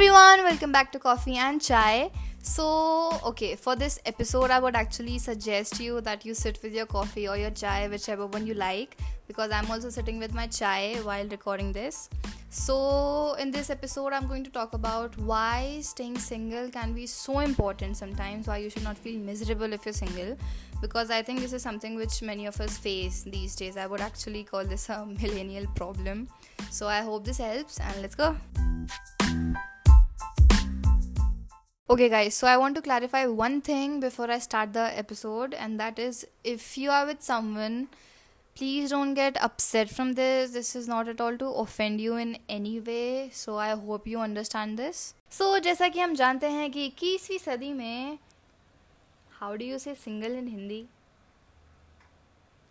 everyone, welcome back to Coffee and Chai. So, okay, for this episode, I would actually suggest you that you sit with your coffee or your chai, whichever one you like, because I'm also sitting with my chai while recording this. So, in this episode, I'm going to talk about why staying single can be so important sometimes, why you should not feel miserable if you're single, because I think this is something which many of us face these days. I would actually call this a millennial problem. So, I hope this helps, and let's go. Okay, guys, so I want to clarify one thing before I start the episode, and that is if you are with someone, please don't get upset from this. This is not at all to offend you in any way, so I hope you understand this. So, जैसा कि हम जानते हैं कि इक्कीसवीं सदी में how do you say single in Hindi?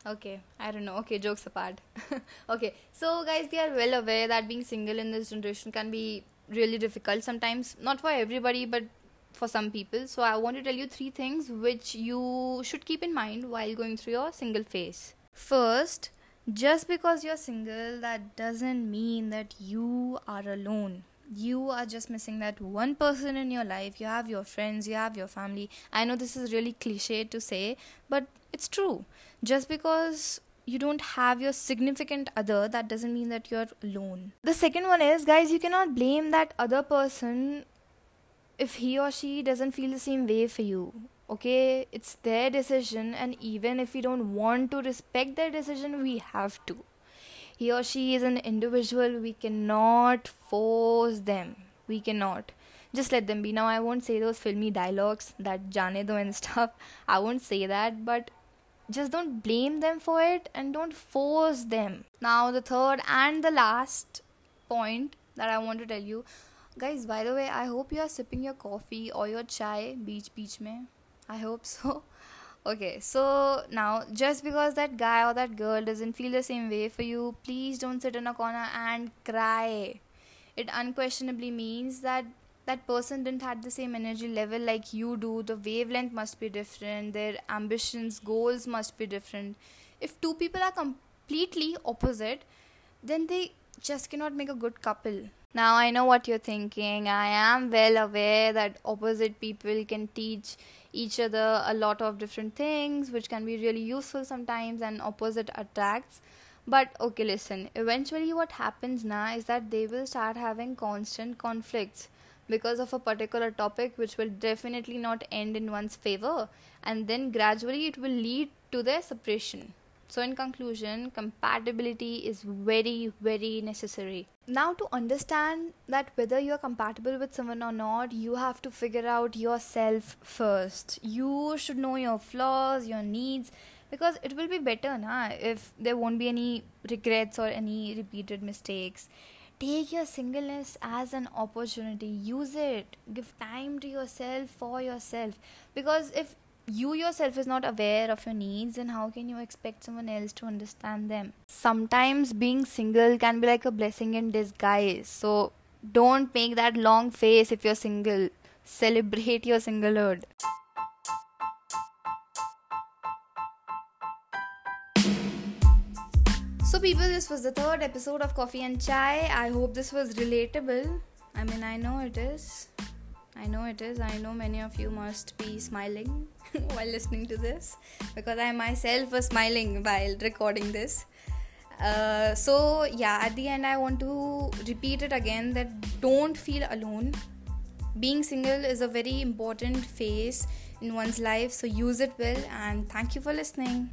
Okay, I don't know. Okay, jokes apart. okay, so guys, we are well aware that being single in this generation can be really difficult sometimes, not for everybody, but for some people. So, I want to tell you three things which you should keep in mind while going through your single phase. First, just because you're single, that doesn't mean that you are alone. You are just missing that one person in your life. You have your friends, you have your family. I know this is really cliche to say, but it's true. Just because you don't have your significant other, that doesn't mean that you're alone. The second one is, guys, you cannot blame that other person if he or she doesn't feel the same way for you okay it's their decision and even if we don't want to respect their decision we have to. He or she is an individual we cannot force them. We cannot. Just let them be. Now i won't say those filmy dialogues that jane do and stuff. I won't say that but just don't blame them for it and don't force them. Now the third and the last point that i want to tell you guys by the way i hope you are sipping your coffee or your chai beach beach mein. I hope so. Okay so now just because that guy or that girl doesn't feel the same way for you please don't sit in a corner and cry. It unquestionably means that that person didn't have the same energy level like you do. The wavelength must be different. Their ambitions goals must be different. If two people are completely opposite then they just cannot make a good couple now, I know what you're thinking. I am well aware that opposite people can teach each other a lot of different things, which can be really useful sometimes, and opposite attracts. But okay, listen, eventually, what happens now is that they will start having constant conflicts because of a particular topic, which will definitely not end in one's favor, and then gradually it will lead to their separation. So, in conclusion, compatibility is very, very necessary. Now, to understand that whether you are compatible with someone or not, you have to figure out yourself first. You should know your flaws, your needs, because it will be better na, if there won't be any regrets or any repeated mistakes. Take your singleness as an opportunity, use it, give time to yourself for yourself. Because if you yourself is not aware of your needs and how can you expect someone else to understand them? Sometimes being single can be like a blessing in disguise. So don't make that long face if you're single. Celebrate your singlehood. So people this was the third episode of coffee and chai. I hope this was relatable. I mean i know it is. I know it is. I know many of you must be smiling while listening to this because I myself was smiling while recording this. Uh, so, yeah, at the end, I want to repeat it again that don't feel alone. Being single is a very important phase in one's life, so use it well. And thank you for listening.